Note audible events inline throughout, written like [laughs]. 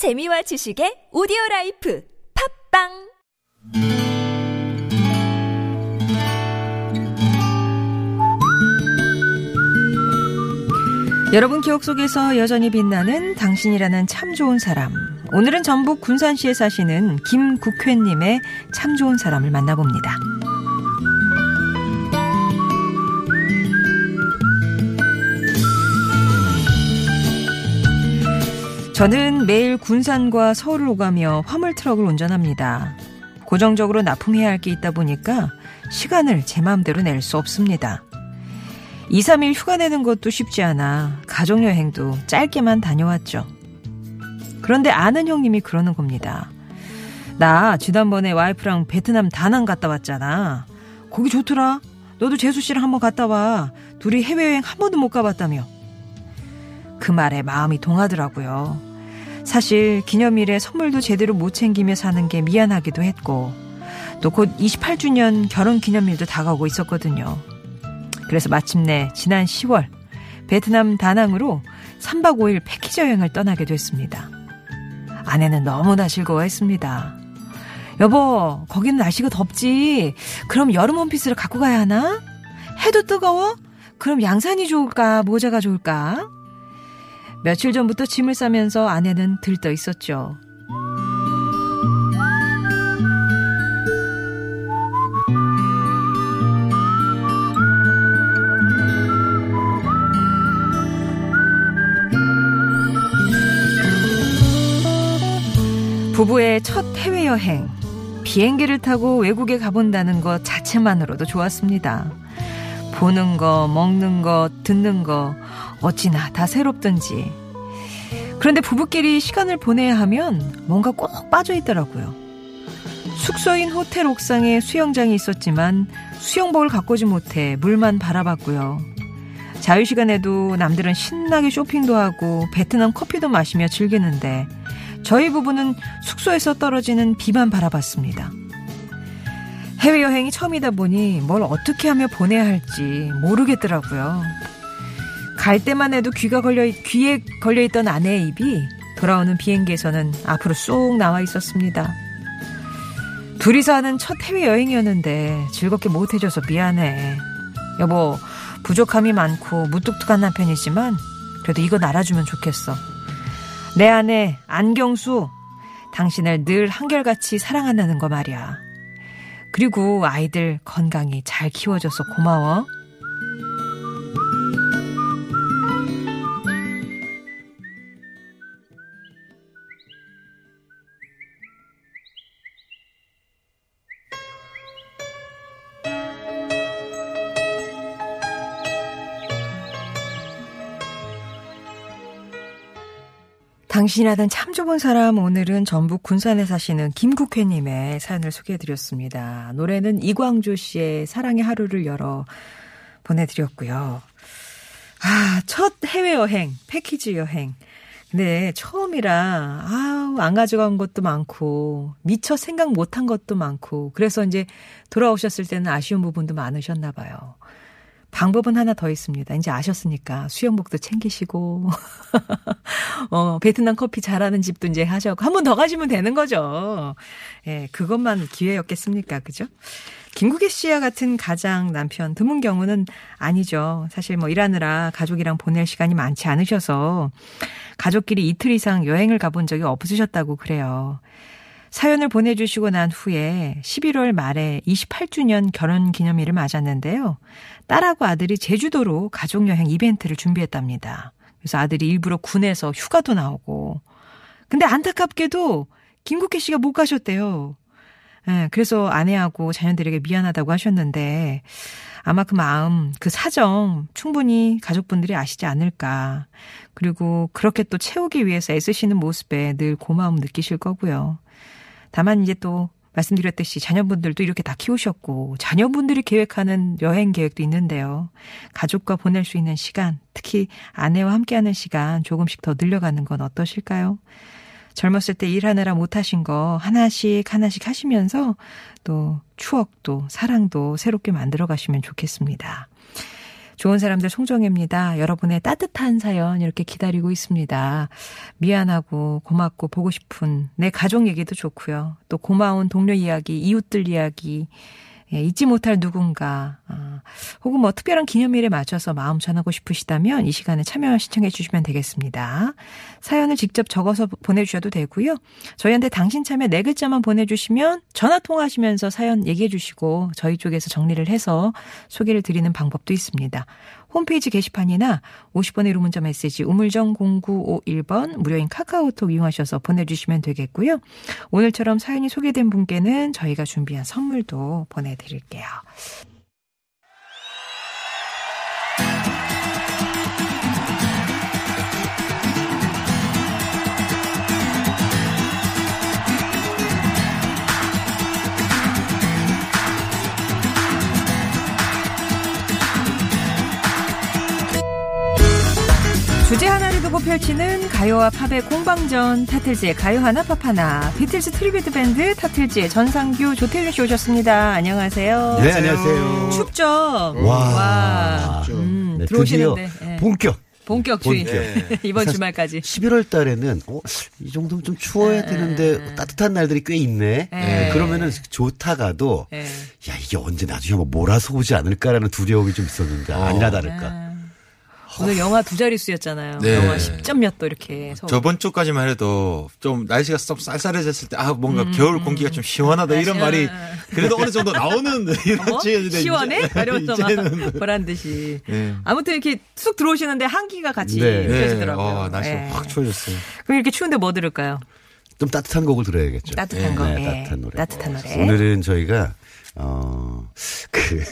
재미와 지식의 오디오 life 팟빵 여러분 기억 속에서 여전히 빛나는 당신이라는 참 좋은 사람. 오늘은 전북 군산시에 사시는 김국회님의 참 좋은 사람을 만나봅니다. 저는 매일 군산과 서울을 오가며 화물 트럭을 운전합니다. 고정적으로 납품해야 할 게 있다 보니까 시간을 제 마음대로 낼 수 없습니다. 2, 3일 휴가 내는 것도 쉽지 않아 가족여행도 짧게만 다녀왔죠. 그런데 아는 형님이 그러는 겁니다. 나 지난번에 와이프랑 베트남 다낭 갔다 왔잖아. 거기 좋더라. 너도 재수 씨랑 한번 갔다 와. 둘이 해외여행 한 번도 못 가봤다며. 그 말에 마음이 동하더라고요. 사실 기념일에 선물도 제대로 못 챙기며 사는 게 미안하기도 했고 또 곧 28주년 결혼 기념일도 다가오고 있었거든요. 그래서 마침내 지난 10월 베트남 다낭으로 3박 5일 패키지 여행을 떠나게 됐습니다. 아내는 너무나 즐거워했습니다. 여보, 거기는 날씨가 덥지. 그럼 여름 원피스를 갖고 가야 하나? 해도 뜨거워? 그럼 양산이 좋을까? 모자가 좋을까? 며칠 전부터 짐을 싸면서 아내는 들떠 있었죠. 부부의 첫 해외여행. 비행기를 타고 외국에 가본다는 것 자체만으로도 좋았습니다. 보는 거, 먹는 거, 듣는 거, 어찌나 다 새롭던지. 그런데 부부끼리 시간을 보내야 하면 뭔가 꼭 빠져 있더라고요. 숙소인 호텔 옥상에 수영장이 있었지만 수영복을 갖고 오지 못해 물만 바라봤고요. 자유시간에도 남들은 신나게 쇼핑도 하고 베트남 커피도 마시며 즐기는데 저희 부부는 숙소에서 떨어지는 비만 바라봤습니다. 해외여행이 처음이다 보니 뭘 어떻게 하며 보내야 할지 모르겠더라고요. 갈 때만 해도 귀가 걸려, 귀에 걸려 있던 아내의 입이 돌아오는 비행기에서는 앞으로 쏙 나와 있었습니다. 둘이서 하는 첫 해외 여행이었는데 즐겁게 못 해줘서 미안해. 여보, 부족함이 많고 무뚝뚝한 남편이지만 그래도 이거 알아주면 좋겠어. 내 아내 안경수, 당신을 늘 한결같이 사랑한다는 거 말이야. 그리고 아이들 건강히 잘 키워줘서 고마워. 당신이라는 참 좋은 사람 오늘은 전북 군산에 사시는 김국회님의 사연을 소개해드렸습니다. 노래는 이광조 씨의 사랑의 하루를 열어 보내드렸고요. 아, 첫 해외여행, 패키지 여행. 근데 처음이라, 아우, 안 가져간 것도 많고, 미처 생각 못한 것도 많고, 그래서 이제 돌아오셨을 때는 아쉬운 부분도 많으셨나 봐요. 방법은 하나 더 있습니다. 이제 아셨으니까 수영복도 챙기시고 [laughs] 어, 베트남 커피 잘하는 집도 이제 하셨고 한 번 더 가시면 되는 거죠. 예, 그것만 기회였겠습니까? 그죠? 김국혜 씨와 같은 가장 남편 드문 경우는 아니죠. 사실 뭐 일하느라 가족이랑 보낼 시간이 많지 않으셔서 가족끼리 이틀 이상 여행을 가본 적이 없으셨다고 그래요. 사연을 보내주시고 난 후에 11월 말에 28주년 결혼 기념일을 맞았는데요. 딸하고 아들이 제주도로 가족여행 이벤트를 준비했답니다. 그래서 아들이 일부러 군에서 휴가도 나오고. 근데 안타깝게도 김국희 씨가 못 가셨대요. 예, 그래서 아내하고 자녀들에게 미안하다고 하셨는데 아마 그 마음, 그 사정 충분히 가족분들이 아시지 않을까. 그리고 그렇게 또 채우기 위해서 애쓰시는 모습에 늘 고마움 느끼실 거고요. 다만 이제 또 말씀드렸듯이 자녀분들도 이렇게 다 키우셨고 자녀분들이 계획하는 여행 계획도 있는데요. 가족과 보낼 수 있는 시간, 특히 아내와 함께하는 시간 조금씩 더 늘려가는 건 어떠실까요? 젊었을 때 일하느라 못하신 거 하나씩 하나씩 하시면서 또 추억도 사랑도 새롭게 만들어 가시면 좋겠습니다. 좋은 사람들 송정혜입니다. 여러분의 따뜻한 사연 이렇게 기다리고 있습니다. 미안하고 고맙고 보고 싶은 내 가족 얘기도 좋고요. 또 고마운 동료 이야기, 이웃들 이야기, 예, 잊지 못할 누군가, 아, 혹은 뭐 특별한 기념일에 맞춰서 마음 전하고 싶으시다면 이 시간에 참여 신청해 주시면 되겠습니다. 사연을 직접 적어서 보내주셔도 되고요. 저희한테 당신 참여 네 글자만 보내주시면 전화 통화하시면서 사연 얘기해 주시고 저희 쪽에서 정리를 해서 소개를 드리는 방법도 있습니다. 홈페이지 게시판이나 50번의 1호 문자 메시지 우물정 0951번 무료인 카카오톡 이용하셔서 보내주시면 되겠고요. 오늘처럼 사연이 소개된 분께는 저희가 준비한 선물도 보내드릴게요. 주제 하나를 두고 펼치는 가요와 팝의 공방전 타틀즈의 가요 하나 팝 하나 비틀즈 tribute 밴드 타틀즈의 전상규 조태준 씨 오셨습니다. 안녕하세요. 네, 안녕하세요. 춥죠? 와. 와. 음, 네, 들어오시는데 드디어 예. 본격. 본격 주의 본격. [laughs] 이번 주말까지 11월 달에는 어, 이 정도면 좀 추워야 되는데 따뜻한 날들이 꽤 있네. 네. 그러면은 좋다가도 예. 야 이게 언제 나중에 뭐 몰아서 오지 않을까라는 두려움이 좀 있었는데 아니나 다를까. 아, 오늘 영화 두 자릿수였잖아요. 네. 영화 10점 몇 도 이렇게 해서 저번 주까지만 해도 좀 날씨가 좀 쌀쌀해졌을 때 아 뭔가 겨울 공기가 좀 시원하다 이런 아, 말이 [laughs] 그래도 어느 정도 나오는 이런 어? 지역인데 시원해? 막 보란 듯이. 네. 아무튼 이렇게 쑥 들어오시는데 한기가 같이 네. 느껴지더라고요. 어, 날씨가 예. 확 추워졌어요. 그럼 이렇게 추운데 뭐 들을까요? 좀 따뜻한 곡을 들어야겠죠. 따뜻한 네, 거. 네, 예. 따뜻한 노래. 따뜻한 노래. 오늘은 저희가 어그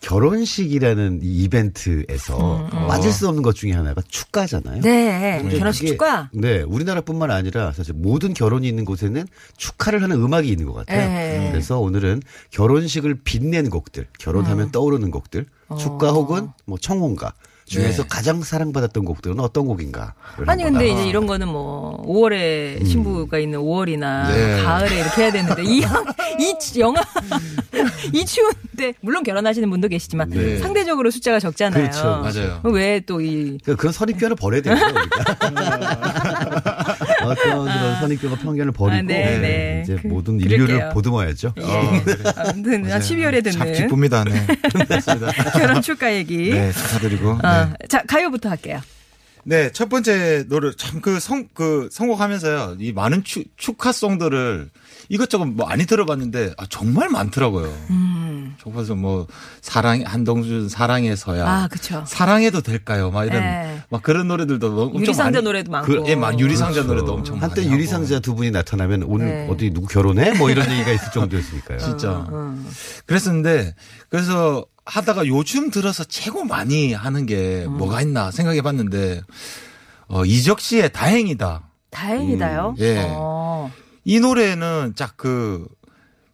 결혼식이라는 이 이벤트에서 빠질 수 없는 것 중에 하나가 축가잖아요. 음, 네. 근데 결혼식 그게, 축가. 네, 우리나라뿐만 아니라 사실 모든 결혼이 있는 곳에는 축하를 하는 음악이 있는 것 같아요. 네. 그래서 오늘은 결혼식을 빛낸 곡들, 결혼하면 음. 떠오르는 곡들, 어. 축가 혹은 뭐 청혼가 중에서 네. 가장 사랑받았던 곡들은 어떤 곡인가? 아니 근데 이제 이런 거는 뭐 5월에 신부가 있는 5월이나 네. 가을에 이렇게 해야 되는데 이, 양- 이 치- 영화 [laughs] 이 추운데 물론 결혼하시는 분도 계시지만 네. 상대적으로 숫자가 적잖아요. 그렇죠. 맞아요. 왜 또 이 그런 선입견을 버려야 되는 거니까. [laughs] 어떤 그런 선입견과 편견을 버리고 아, 네, 네. 이제 그- 모든 그럴게요. 인류를 보듬어야죠. 어, 아무튼 12월에 참 듣는 기쁩니다. 네. [laughs] 결혼 축가 얘기. 네, 축하드리고. 어, 네. 자 가요부터 할게요. 네, 첫 번째 노래 참 그 성, 그 선곡하면서요. 이 많은 축, 축하송들을 이것저것 뭐 많이 들어봤는데 아, 정말 많더라고요. 음. 그래서 뭐 사랑 한동준 사랑해서야 아 그렇죠. 사랑해도 될까요? 막 이런 네. 막 그런 노래들도 너무 엄청 유리상자 많이 노래도 많고. 그- 예, 막 유리상자 그렇죠. 노래도 엄청 한때 많이 유리상자 두 분이 나타나면 오늘 네. 어디 누구 결혼해? 뭐 이런 얘기가 있을 정도였으니까요. [laughs] 진짜 음. 그랬었는데 그래서 하다가 요즘 들어서 최고 많이 하는 게 음. 뭐가 있나 생각해 봤는데 어, 이적 씨의 다행이다. 다행이다요. 음, 예. 어. 이 노래는 짝그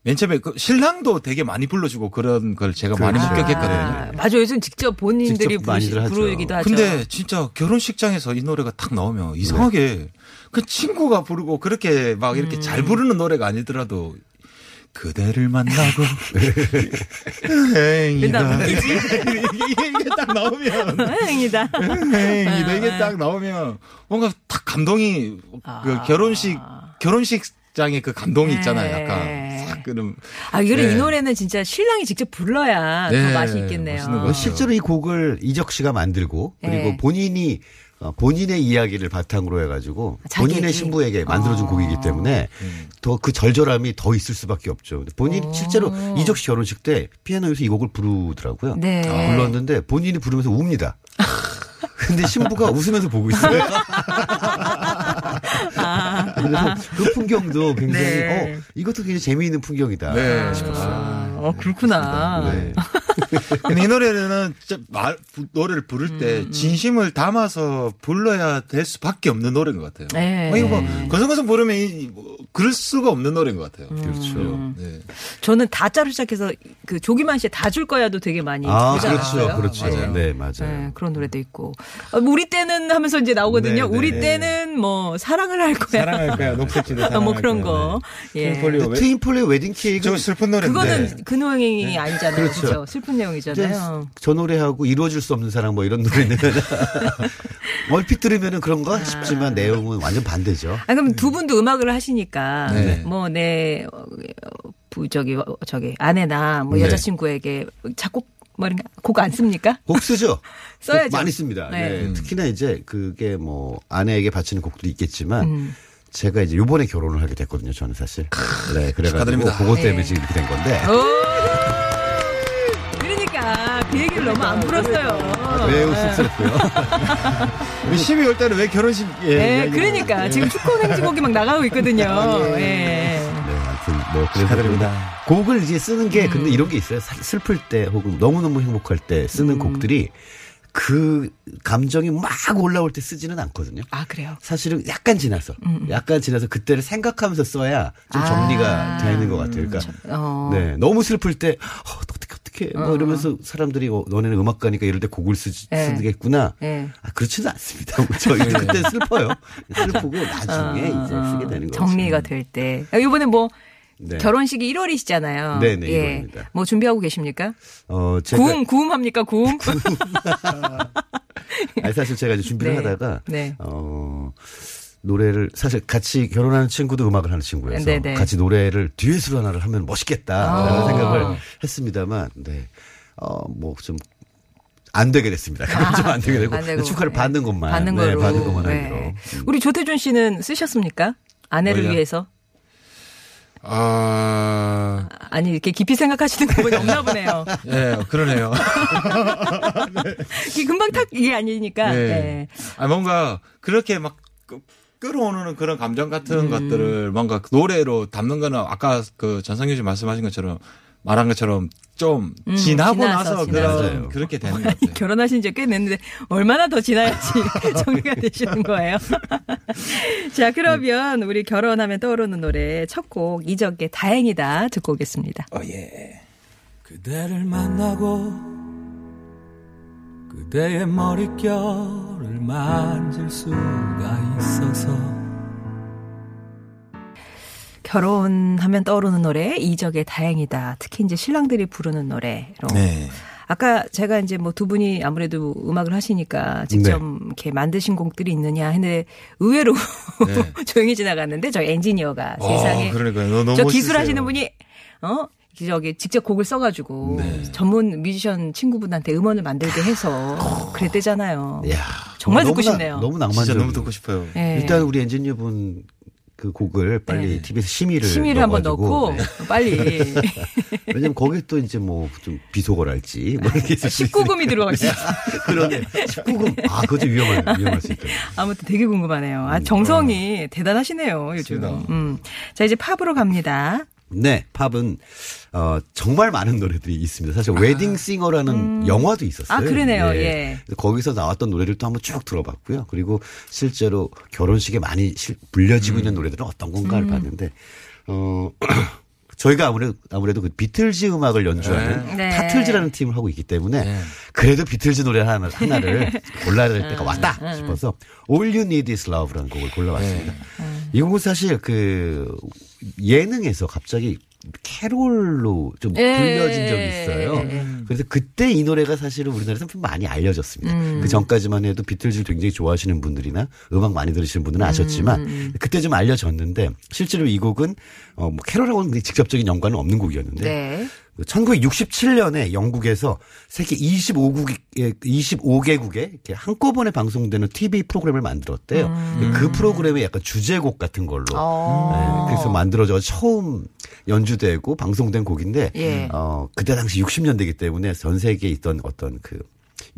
맨 처음에 그 신랑도 되게 많이 불러주고 그런 걸 제가 많이 그렇죠. 목격했거든요. 아, 맞아요. 요즘 직접 본인들이 직접. 부르기도 하죠. 근데 진짜 결혼식장에서 이 노래가 탁 나오면 이상하게 그 친구가 부르고 그렇게 막 이렇게 잘 음. 부르는 노래가 아니더라도 그대를 만나고 [laughs] 행이다 [laughs] 이게, 딱 나오면 [laughs] 다행이다. 행이다 이게 딱 나오면 뭔가 탁 감동이 그 아. 결혼식 결혼식장의 그 감동이 있잖아요. 네. 약간 싹 그럼 아, 이거는 네. 이 노래는 진짜 신랑이 직접 불러야 네, 더 맛이 있겠네요. 실제로 이 곡을 이적 씨가 만들고 그리고 네. 본인이 어, 본인의 이야기를 바탕으로 해가지고 본인의 얘기. 신부에게 만들어준 어. 곡이기 때문에 더그 절절함이 더 있을 수밖에 없죠. 본인 실제로 이적 씨 결혼식 때 피아노에서 이 곡을 부르더라고요. 네. 아, 불렀는데 본인이 부르면서 웁니다. [laughs] 근데 신부가 웃으면서 보고 있어요. [laughs] 그래서 그 풍경도 굉장히 네. 어 이것도 굉장히 재미있는 풍경이다. 네. 싶었어요. 어, 그렇구나. 네. 근데 이 노래는 진짜 말, 부- 노래를 부를 음, 때 진심을 담아서 불러야 될 수밖에 없는 노래인 것 같아요. 네. 뭐 이거 뭐 거성거성 부르면 이, 뭐 그럴 수가 없는 노래인 것 같아요. 그렇죠. 네. 저는 다짜로 시작해서 그 조기만 씨의 다 줄 거야도 되게 많이 아? 그렇죠. 그렇죠. 맞아요. 네, 맞아요. 네, 그런 노래도 있고. 어, 우리 때는 하면서 이제 나오거든요. 네, 네. 우리 때는 뭐 사랑을 할 거야. 사랑할 거야. 녹색지대 어, 뭐 그런. 거. 네. 예. 트윈폴리오 웨- 트윈폴의 웨딩 케이크 저 슬픈 노래인데. 그거는 그 내용이 아니잖아요. 그렇죠. 그렇죠. 슬픈 내용이잖아요. 저 노래하고 이루어질 수 없는 사랑 뭐 이런 노래는 [laughs] [laughs] 얼핏 들으면은 그런가 싶지만 내용은 완전 반대죠. 아, 그럼 두 분도 음악을 하시니까 네. 뭐내부 저기 어, 저기 아내나 뭐 네. 여자친구에게 작곡 뭐 이런 곡안 씁니까? 곡 쓰죠. [laughs] 써야죠. 곡 많이 씁니다. 네. 네. 특히나 이제 그게 뭐 아내에게 바치는 곡도 있겠지만 음. 제가 이제 요번에 결혼을 하게 됐거든요. 저는 사실. 네, 그래가지고 축하드립니다. 그것 때문에 네. 지금 이렇게 된 건데. 얘기를 너무 안 풀었어요. 매우 쑥스럽고요. [laughs] 우리 12월 달에 왜 결혼식 예, 네, 그러니까 지금 축구 행진곡이 막 나가고 있거든요. [laughs] 예. 네, 하여튼 뭐 축하드립니다. 곡을 이제 쓰는 게 음. 근데 이런 게 있어요. 사- 슬플 때 혹은 너무너무 행복할 때 음. 쓰는 곡들이 그 감정이 막 올라올 때 쓰지는 않거든요. 아 그래요. 사실은 약간 지나서, 약간 지나서 그때를 생각하면서 써야 좀 아. 정리가 되는 것 같아요. 그러니까, 어. 네, 너무 슬플 때 어, 어떻게 뭐 이러면서 사람들이 어, 너네는 음악가니까 이럴 때 곡을 쓰, 네. 쓰겠구나. 네. 아, 그렇지는 않습니다. 뭐 저희 그때 슬퍼요. 슬프고 나중에 어, 이제 어, 쓰게 되는 거죠. 정리가 될 때. 아, 이번에 뭐 네. 결혼식이 1월이시잖아요. 예. 네, 네, 1월입니다. 뭐 준비하고 계십니까? 어, 제가 구음 구음 합니까? 구음? [laughs] 아니, 사실 제가 이제 준비를 네. 하다가 네. 어 노래를 사실 같이 결혼하는 친구도 음악을 하는 친구여서 네, 네. 같이 노래를 듀엣으로 하나를 하면 멋있겠다라는 아. 생각을 했습니다만 네. 어 뭐 좀 안 되게 됐습니다. 그건 [laughs] 좀안 되게 되고, 아, 안 되고. 축하를 네. 받는 것만 받는 네, 거로. 받는 것만 네. 하기로. 음. 우리 조태준 씨는 쓰셨습니까? 아내를 뭘요? 위해서? 아, 아니 이렇게 깊이 생각하시는 부분이 없나 보네요. 예, [laughs] 그러네요. [laughs] 이게 금방 탁 이게 아니니까. 네. 네. 아, 뭔가 그렇게 막 끄- 끌어오는 그런 감정 같은 음. 것들을 뭔가 그 노래로 담는 거는 아까 그 전성규 씨 말씀하신 것처럼 말한 것처럼 좀 음, 지나고 지나서, 나서. 그런 그렇게 되는 것 같아요. 결혼하신 지 꽤 됐는데 얼마나 더 지나야지 [laughs] [laughs] 정리가 되시는 거예요. [laughs] 자 그러면 우리 결혼하면 떠오르는 노래 첫 곡 이적의 다행이다 듣고 오겠습니다. 어, 예. 그대를 만나고 그대의 머릿결을 만질 수가 있어서 결혼하면 떠오르는 노래 이적의 다행이다. 특히 이제 신랑들이 부르는 노래로. 네. 아까 제가 이제 뭐 두 분이 아무래도 음악을 하시니까 직접 이렇게 만드신 곡들이 있느냐 했는데 의외로 네. [laughs] 조용히 지나갔는데 저희 엔지니어가 세상에 어, 그러니까요. 너- 너무 저. 기술하시는 분이 어 저기 직접 곡을 써가지고 네. 전문 뮤지션 친구분한테 음원을 만들게 해서 그랬대잖아요. 이야, 정말 너무 듣고 나- 싶네요. 너무 낭만적이고. 너무 듣고 싶어요. 예. 일단 우리 엔지니어분 그 곡을 빨리 네. TV에서 심의를 심의를 한번 넣어가지고, 넣고 네. 빨리 [laughs] 왜냐면 거기 또 이제 뭐 좀 비속어랄지 뭐 이렇게 있을 수 있으니까. 19금이 들어가 있어요. 그러네. 19금. 아, 그거 좀 위험할, 위험할 수 있다. 아무튼 되게 궁금하네요. 아, 정성이 대단하시네요, 요즘. 음. 자, 이제 팝으로 갑니다. 네, 팝은 어 정말 많은 노래들이 있습니다. 사실 웨딩싱어라는 영화도 있었어요. 아, 그러네요. 예. 그래서 거기서 나왔던 노래를 또 한번 쭉 들어봤고요. 그리고 실제로 결혼식에 많이 실- 불려지고 있는 노래들은 어떤 건가를 봤는데 어 [clears throat] 저희가 아무래도 아무래도 그 비틀즈 음악을 연주하는 네. 타틀즈라는 팀을 하고 있기 때문에 그래도 비틀즈 노래 하나, 하나를 골라야 될 때가 왔다 싶어서 All You Need Is Love라는 곡을 골라왔습니다. 이 곡은 사실 그 예능에서 갑자기 캐롤로 좀 예. 불려진 적이 있어요. 그래서 그때 이 노래가 사실은 우리나라에서 좀 많이 알려졌습니다. 그 전까지만 해도 비틀즈를 굉장히 좋아하시는 분들이나 음악 많이 들으시는 분들은 아셨지만 그때 좀 알려졌는데 실제로 이 곡은 어, 뭐 캐롤하고는 직접적인 연관은 없는 곡이었는데 네. 1967년에 영국에서 세계 25국에 25개국에 이렇게 한꺼번에 방송되는 TV 프로그램을 만들었대요. 그 프로그램의 약간 주제곡 같은 걸로 어. 네, 그래서 만들어져 처음 연주되고 방송된 곡인데 예. 어 그때 당시 60년대이기 때문에 전 세계에 있던 어떤 그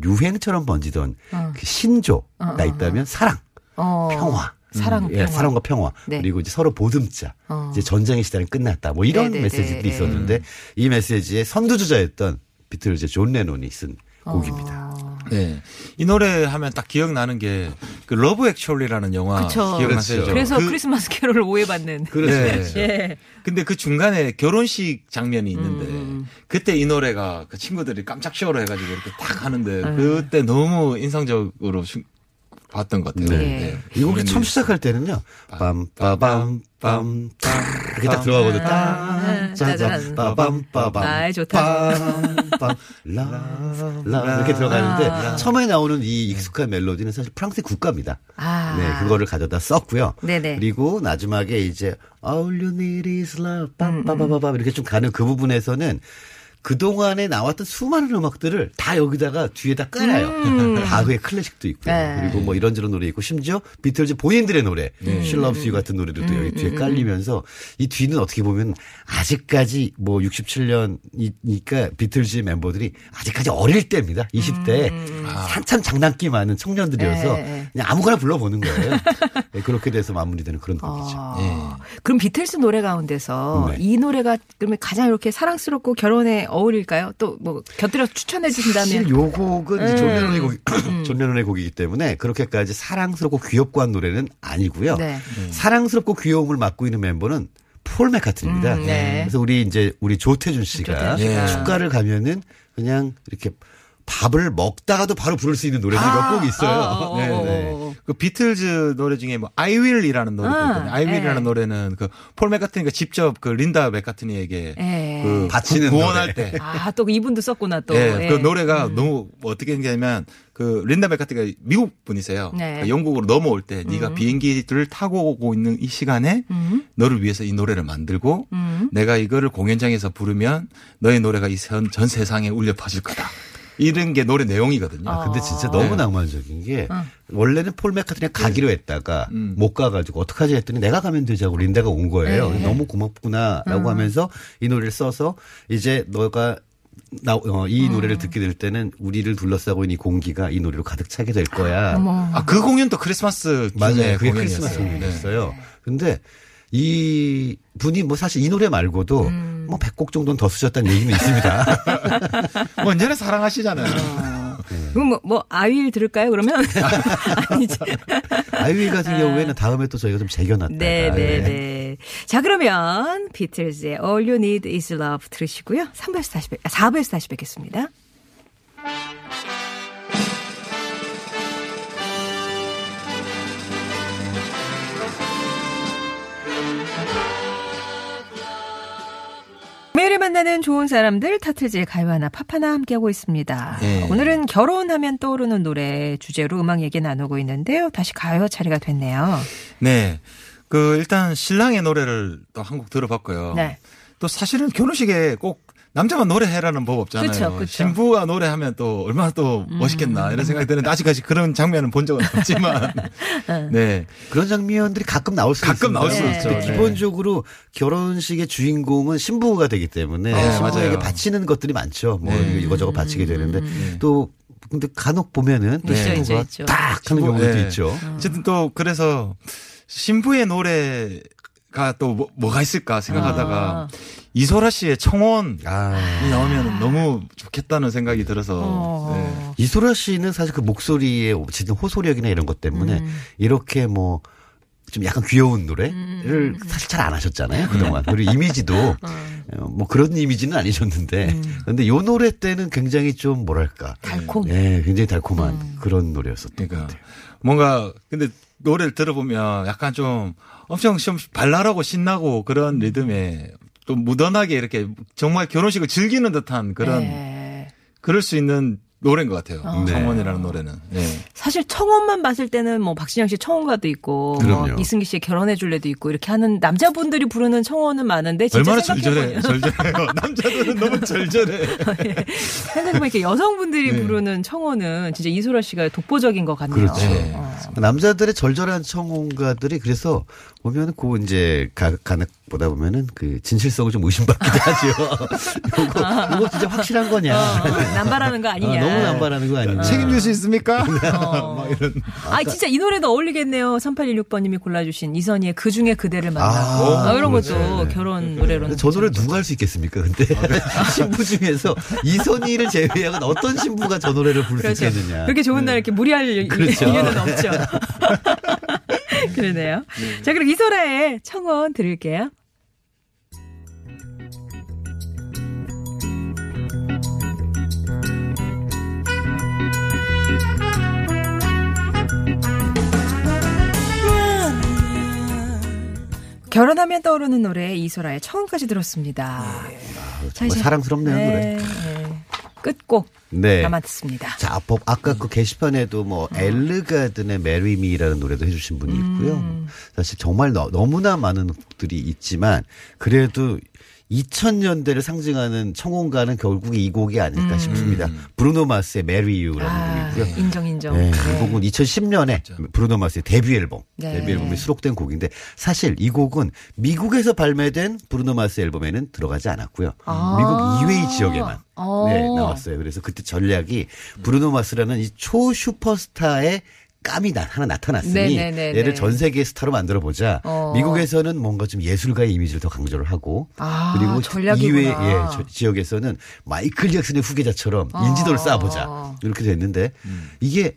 유행처럼 번지던 그 신조가 있다면 사랑, 어. 평화. 사랑, 예, 평화. 사랑과 평화. 네. 그리고 이제 서로 보듬자. 어. 이제 전쟁의 시대는 끝났다. 뭐 이런 네네네. 메시지들이 있었는데 이 메시지의 선두주자였던 비틀즈의 존 레논이 쓴 곡입니다. 어. 네. 이 노래 하면 딱 기억나는 게 그 Love Actually라는 영화 그쵸. 기억나세요? 그렇죠. 그래서 그- 크리스마스 캐롤을 오해받는. 그렇죠. 네. 그렇죠. 예. 근데 그 중간에 결혼식 장면이 있는데 음. 그때 이 노래가 그 친구들이 깜짝 쇼로 해가지고 이렇게 딱 하는데 아. 그때 너무 인상적으로 슈- 봤던 것 같아요. 네. 이 곡이 처음 시작할 때는요. 빰빠밤 빰 이렇게 딱 들어가거든요. 아, 짜잔. 빠밤 빠밤 아이, 좋다. 빰빰라 이렇게 들어가는데 아. 처음에 나오는 이 익숙한 멜로디는 사실 프랑스의 국가입니다. 아. 네, 그거를 가져다 썼고요. 네네. 그리고 마지막에 이제 All you need is love 음, 빰빠바바밤 이렇게 좀 가는 그 부분에서는 그동안에 나왔던 수많은 음악들을 다 여기다가 뒤에다 깔아요. [laughs] 바흐의 클래식도 있고요. 음. 네. 그리고 뭐 이런저런 노래 있고 심지어 비틀즈 본인들의 노래 She Loves You 같은 노래도 또 음, 여기 뒤에 깔리면서 이 뒤는 어떻게 보면 아직까지 뭐 67년이니까 비틀즈 멤버들이 아직까지 어릴 때입니다. 20대 한참 장난기 많은 청년들이어서 음, 네. 그냥 아무거나 불러보는 거예요. [laughs] 네, 그렇게 돼서 마무리되는 그런 곡이죠. 아, 그럼 비틀스 노래 가운데서 네. 이 노래가 그러면 가장 이렇게 사랑스럽고 결혼에 어울릴까요? 또 뭐 곁들여 추천해 사실 주신다면 요 곡은 이제 존 레논의 곡, 음. 존 레논의 [clears throat] 곡이기 때문에 그렇게까지 사랑스럽고 귀엽고 한 노래는 아니고요. 네. 사랑스럽고 귀여움을 맡고 있는 멤버는 폴 맥카트니입니다. 음, 네. 그래서 우리 이제 우리 조태준 씨가 조태준 씨가. 축가를 가면은 그냥 이렇게 밥을 먹다가도 바로 부를 수 있는 노래들이 몇곡 있어요. 아, 어, 네, 어, 네. 어. 그 비틀즈 노래 중에 뭐 I Will이라는 노래도 아, 있거든요. I Will이라는 예. 노래는 그 폴 맥카트니가 직접 그 린다 맥카트니에게 예. 그 바치는 구- 구혼할 노래. 때 아, 또 이분도 썼구나 또. 예, 예. 그 노래가 너무 뭐 어떻게 된냐면 그 린다 맥카트가 미국 분이세요. 네. 그러니까 영국으로 넘어올 때 네가 비행기를 타고 오고 있는 이 시간에 음. 너를 위해서 이 노래를 만들고 음. 내가 이거를 공연장에서 부르면 너의 노래가 이 전 세상에 울려 퍼질 거다. 이런 게 노래 내용이거든요. 아, 근데 진짜 너무 네. 낭만적인 게 어. 원래는 폴 맥카트니가 가기로 했다가 음. 못 가가지고 어떡하지 했더니 내가 가면 되자고 린다가 온 거예요. 네. 너무 고맙구나라고 하면서 이 노래를 써서 이제 너가 나, 어, 이 노래를 듣게 될 때는 우리를 둘러싸고 있는 이 공기가 이 노래로 가득 차게 될 거야. 아, 그 공연도 크리스마스 맞아요. 그게 공연이었어요. 크리스마스 네. 공연이었어요. 근데 이 분이 뭐 사실 이 노래 말고도 뭐 100곡 정도는 더 쓰셨다는 얘기는 있습니다. [laughs] 뭐 언제나 사랑하시잖아요. 그럼 뭐, 뭐 아윌 들을까요? 그러면 [laughs] 아니지. [laughs] 아이위 같은 경우에는 다음에 또 저희가 좀 재겨놨다가 네, 네, 예. 네. 자, 그러면 비틀즈의 All You Need Is Love 들으시고요. 3부에서 다시 뵙, 아, 4부에서 다시 뵙겠습니다. 매일을 만나는 좋은 사람들 타틀즈의 가요 하나 팝 하나 함께하고 있습니다. 네. 오늘은 결혼하면 떠오르는 노래 주제로 음악 얘기 나누고 있는데요. 다시 가요 차례가 됐네요. 네. 그 일단 신랑의 노래를 또 한 곡 들어봤고요. 네. 또 사실은 결혼식에 꼭 남자만 노래해라는 법 없잖아요. 그쵸, 그쵸. 신부가 노래하면 또 얼마나 또 멋있겠나 이런 생각이 드는데 아직까지 그런 장면은 본 적은 없지만 [laughs] 네. 그런 장면들이 가끔 나올 수 가끔 있습니다. 나올 수 네. 있죠. 근데 네. 기본적으로 결혼식의 주인공은 신부가 되기 때문에 네, 신부에게 맞아요. 바치는 것들이 많죠. 뭐 네. 이거저거 바치게 되는데 또 근데 간혹 보면은 또 네. 신부가. 딱 하는 경우도 네. 있죠. 어쨌든 또 그래서 신부의 노래가 또 뭐, 뭐가 있을까 생각하다가 아. 이소라 씨의 청혼이 아. 나오면 너무 좋겠다는 생각이 들어서 어. 네. 이소라 씨는 사실 그 목소리의 지금 호소력이나 이런 것 때문에 음. 이렇게 뭐 좀 약간 귀여운 노래를 음. 사실 잘 안 하셨잖아요 그동안 그리고 이미지도 어, 뭐 그런 이미지는 아니셨는데 음. 근데 요 노래 때는 굉장히 좀 뭐랄까 달콤. 네 굉장히 달콤한 음. 그런 노래였었던 것 그러니까 같아요. 뭔가 근데 노래를 들어보면 약간 좀 엄청 좀 발랄하고 신나고 그런 리듬에 또 무던하게 이렇게 정말 결혼식을 즐기는 듯한 그런 네. 그럴 수 있는 노래인 것 같아요. 어. 청혼이라는 노래는. 네. 사실 청혼만 봤을 때는 뭐 박신양 씨 청혼가도 있고 뭐. 이승기 씨의 결혼해 줄래도 있고 이렇게 하는 남자분들이 부르는 청혼은 많은데 진짜 얼마나 절절해. 생각해보면 절절해요. [laughs] 남자들은 너무 절절해. [laughs] 생각해보면 이렇게 여성분들이 네. 부르는 청혼은 진짜 이소라 씨가 독보적인 것 같네요. 그렇죠. 어. 남자들의 절절한 청혼가들이 그래서 보면 그 이제 가, 가, 보다 보면은 그 진실성을 좀 의심받기도 [laughs] 하죠. 이거, 이거 진짜 확실한 거냐. 어, 남발하는 거 아니냐. 아, 너무 남발하는 거 아니냐. 책임질 수 있습니까? [laughs] 어. 막 이런. 아, 진짜 이 노래도 어울리겠네요. 3816번님이 골라주신 이선희의 그 중에 그대를 만나고. 아, 아, 이런 것도 그렇죠. 결혼 노래로는. 근데 저 노래 누가 할 수 있겠습니까? 근데 [laughs] 신부 중에서 이선희를 제외하고 어떤 신부가 저 노래를 부를 수 그렇죠. 있겠느냐. 그렇게 좋은 날 이렇게 무리할 이- 그렇죠. 이유는 없죠. [laughs] 그러네요. 자, 그럼 이소라의 청원 들을게요. 결혼하면 떠오르는 노래 이소라의 처음까지 들었습니다. 자, 정말 사랑스럽네요, 노래. 네. 끝곡 네. 남았습니다. 자, 법- 아까 그 게시판에도 뭐 엘르가든의 Marry Me라는 노래도 해주신 분이 있고요. 음. 사실 정말 너, 너무나 많은 곡들이 있지만 그래도 2000년대를 상징하는 청혼가는 결국 이 곡이 아닐까 싶습니다. 브루노 마스의 Marry You라는 음. 아, 곡이고요. 인정 인정. 네, 네. 이 곡은 2010년에 브루노 마스의 데뷔 앨범, 네. 데뷔 앨범에 수록된 곡인데 사실 이 곡은 미국에서 발매된 브루노 마스 앨범에는 들어가지 않았고요. 아. 미국 이외의 지역에만 어. 네, 나왔어요. 그래서 그때 전략이 브루노 마스라는 이 초 슈퍼스타의 감이 나, 하나 나타났으니 네네네네. 얘를 전 세계 스타로 만들어 보자. 어. 미국에서는 뭔가 좀 예술가의 이미지를 더 강조를 하고 아, 그리고 전략이구나. 이외 예, 저- 지역에서는 마이클 잭슨의 후계자처럼 인지도를 어. 쌓아보자 이렇게 됐는데 이게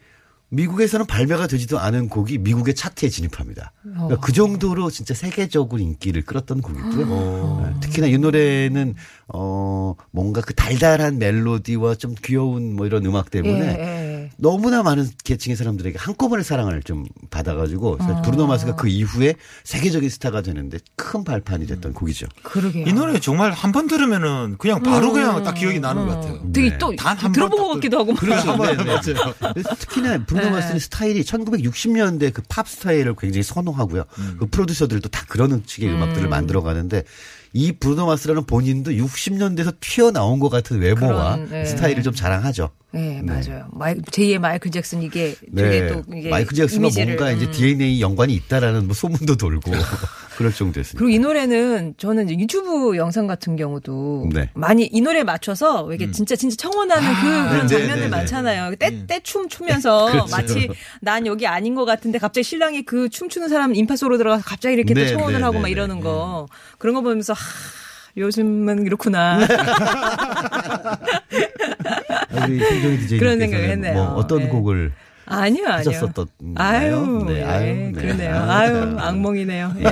미국에서는 발매가 되지도 않은 곡이 미국의 차트에 진입합니다. 그러니까 그 정도로 진짜 세계적으로 인기를 끌었던 곡이고요. 네, 특히나 이 노래는 어 뭔가 그 달달한 멜로디와 좀 귀여운 뭐 이런 음악 때문에 예, 예. 너무나 많은 계층의 사람들에게 한꺼번에 사랑을 좀 받아가지고 어. 브루노 마스가 그 이후에 세계적인 스타가 되는데 큰 발판이 됐던 곡이죠. 그래요. 이 노래 정말 한 번 들으면은 그냥 바로 그냥 딱 기억이 나는 것 같아요. 되게 네. 또 단한 들어본 번것딱 같기도 하고. 막. 그렇죠. 네, 네. 특히나 브루노 마스의 스타일이 1960년대 그 팝 스타일을 굉장히 선호하고요. 그 프로듀서들도 다 그런 식의 음악들을 만들어 가는데 이 브루노 마스라는 본인도 60년대에서 튀어나온 것 같은 외모와 그런, 네. 스타일을 좀 자랑하죠. 네, 맞아요. 마이, 제2의 마이클 잭슨 이게 되게 또 이게 네. 마이클 잭슨과 이미지를, 뭔가 이제 음. DNA 연관이 있다라는 뭐 소문도 돌고 [laughs] 그럴 정도였습니다. 그리고 이 노래는 저는 이제 유튜브 영상 같은 경우도 네. 많이 이 노래에 맞춰서 왜 이게 진짜 진짜 청혼하는 그 그런 네, 장면들 네, 네. 많잖아요. 때 때춤 추면서 [laughs] 그렇죠. 마치 난 여기 아닌 것 같은데 갑자기 신랑이 그 춤추는 사람 인파소로 들어가서 갑자기 이렇게 또 네, 청혼을 네, 하고 네, 막 네. 이러는 거 그런 거 보면서 하, 요즘은 이렇구나. [laughs] 그런 생각을 했네요. 뭐 어떤 네. 곡을 아니요, 아니요. 하셨었던 아유, 네, 네, 아유, 네. 그러네요. 아유, 아유, 참. 악몽이네요. 예. [laughs]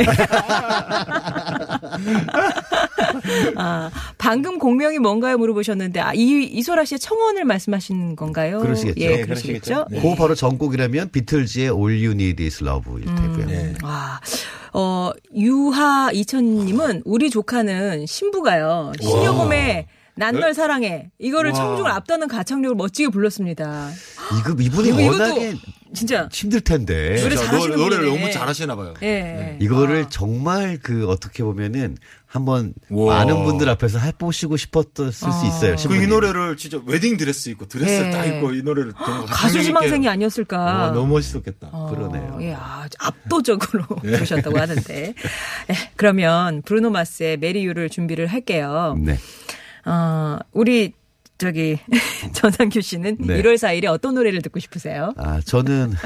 아, 방금 공명이 뭔가요 물어보셨는데, 아, 이, 이소라 씨의 청혼을 말씀하시는 건가요? 그러시겠죠. 예, 네, 그러시겠죠. 그러시겠죠. 그 바로 전곡이라면 비틀즈의 All You Need Is Love일 테고요. 네. 아, 어, 유하 이천님은 우리 조카는 신부가요. 신여금에 난 널 사랑해. 이거를 와. 청중을 앞다는 가창력을 멋지게 불렀습니다. 이거 이분이 이거- 워낙에 진짜. 힘들 텐데 노래 노래, 를 분이네. 너무 잘하시나 봐요. 예. 이거를 아. 정말 그 어떻게 보면은 한번 우와. 많은 분들 앞에서 해보시고 싶었을 수 있어요. 그. 이 노래를 진짜 웨딩 드레스 입고 드레스 예. 딱 입고 이 노래를 정말 가수 지망생이 아니었을까. 와, 너무 멋있었겠다. 어, 그러네요. 예, 아, 압도적으로 [laughs] 부르셨다고 하는데. 예, 그러면 브루노 마스의 Marry You를 준비를 할게요. 네. 어, 우리 저기 [laughs] 전상규 씨는 네. 1월 4일에 어떤 노래를 듣고 싶으세요? 아 저는 [laughs]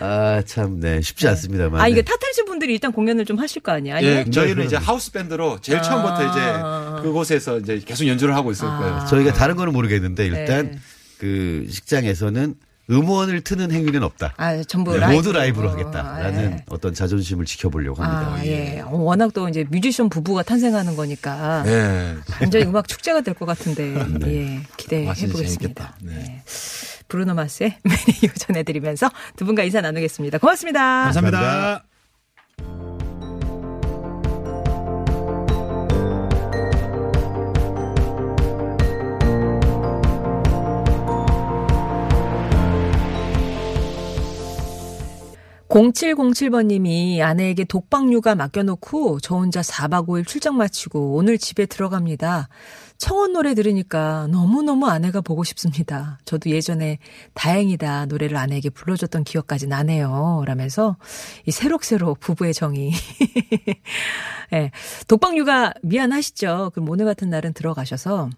아 참 네 쉽지 않습니다만. 아, 이게 타틀즈 분들이 일단 공연을 좀 하실 거 아니에요? 아니면 예, 저희는 이제 하우스 밴드로 제일 처음부터 아. 이제 그곳에서 이제 계속 연주를 하고 있을 거예요. 저희가 다른 거는 모르겠는데 일단 네. 그 식장에서는 음원을 트는 행위는 없다. 아, 전부 네, 라이브. 모두 라이브로 어, 하겠다라는 예. 어떤 자존심을 지켜보려고 합니다. 아, 예. 어, 워낙 또 이제 뮤지션 부부가 탄생하는 거니까 네. 완전히 음악 축제가 될 것 같은데 예, 기대해 보겠습니다. 네. 예. 브루노 마스의 [laughs] 메리유 전해드리면서 두 분과 인사 나누겠습니다. 고맙습니다. 감사합니다. 0707번님이 아내에게 독박육아 맡겨놓고 저 혼자 4박 5일 출장 마치고 오늘 집에 들어갑니다. 청원 노래 들으니까 너무너무 아내가 보고 싶습니다. 저도 예전에 다행이다 노래를 아내에게 불러줬던 기억까지 나네요. 라면서 이 새록새록 부부의 정이. [laughs] 예. 독박육아 미안하시죠? 그럼 오늘 같은 날은 들어가셔서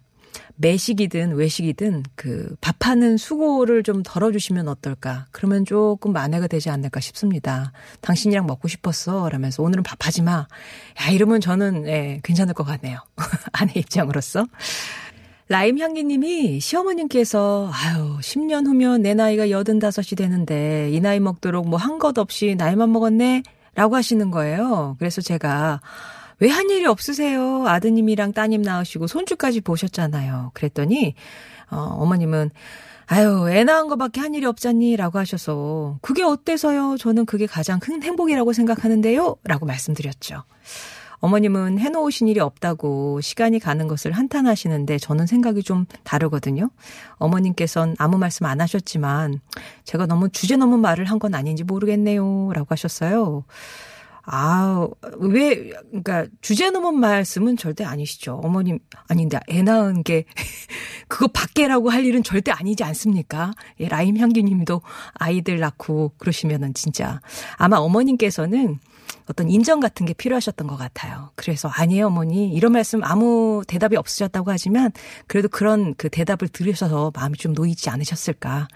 매식이든 외식이든 그 밥하는 수고를 좀 덜어주시면 어떨까. 그러면 조금 만회가 되지 않을까 싶습니다. 당신이랑 먹고 싶었어. 라면서 오늘은 밥하지 마. 야, 이러면 저는, 예, 괜찮을 것 같네요. [laughs] 아내 입장으로서. 라임 향기님이 시어머님께서 아유 10년 후면 내 나이가 85이 되는데 이 나이 먹도록 뭐 한 것 없이 나이만 먹었네 라고 하시는 거예요. 그래서 제가 왜 한 일이 없으세요? 아드님이랑 따님 낳으시고 손주까지 보셨잖아요. 그랬더니 어, 어머님은 아유, 애 낳은 거밖에 한 일이 없잖니? 라고 하셔서, 그게 어때서요? 저는 그게 가장 큰 행복이라고 생각하는데요? 라고 말씀드렸죠. 어머님은 해놓으신 일이 없다고 시간이 가는 것을 한탄하시는데 저는 생각이 좀 다르거든요. 어머님께선 아무 말씀 안 하셨지만 제가 너무 주제 넘은 말을 한 건 아닌지 모르겠네요. 라고 하셨어요. 아, 왜, 그러니까, 주제 넘은 말씀은 절대 아니시죠. 어머님, 아닌데, 애 낳은 게, [laughs] 그거 밖에라고 할 일은 절대 아니지 않습니까? 예, 라임 향기 님도 아이들 낳고 그러시면은 진짜. 아마 어머님께서는 어떤 인정 같은 게 필요하셨던 것 같아요. 그래서 아니에요, 어머니. 이런 말씀 아무 대답이 없으셨다고 하지만 그래도 그런 그 대답을 들으셔서 마음이 좀 놓이지 않으셨을까.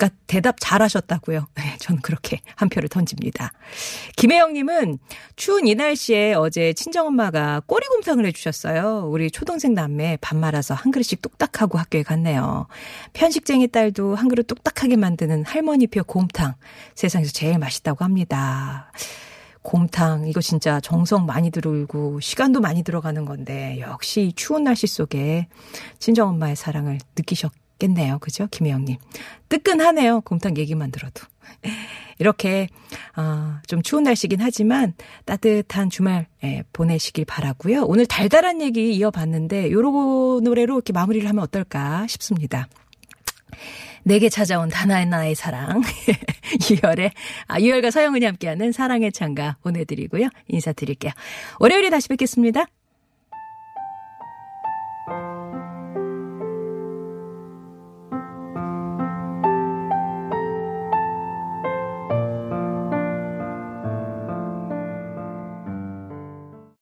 그러니까 대답 잘 하셨다고요. 네, 저는 그렇게 한 표를 던집니다. 김혜영님은 추운 이 날씨에 어제 친정엄마가 꼬리곰탕을 해주셨어요. 우리 초동생 남매 밥 말아서 한 그릇씩 뚝딱 하고 학교에 갔네요. 편식쟁이 딸도 한 그릇 뚝딱하게 만드는 할머니표 곰탕. 세상에서 제일 맛있다고 합니다. 곰탕 이거 진짜 정성 많이 들어오고 시간도 많이 들어가는 건데 역시 추운 날씨 속에 친정 엄마의 사랑을 느끼셨 겠네요. 그죠? 김혜영님. 뜨끈하네요. 곰탕 얘기만 들어도. 이렇게 어, 좀 추운 날씨긴 하지만 따뜻한 주말 예, 보내시길 바라고요. 오늘 달달한 얘기 이어봤는데 요런 노래로 이렇게 마무리를 하면 어떨까 싶습니다. 내게 찾아온 다나나의 사랑. [laughs] 유열의, 아, 유열과 서영은이 함께하는 사랑의 창가 보내드리고요. 인사드릴게요. 월요일에 다시 뵙겠습니다.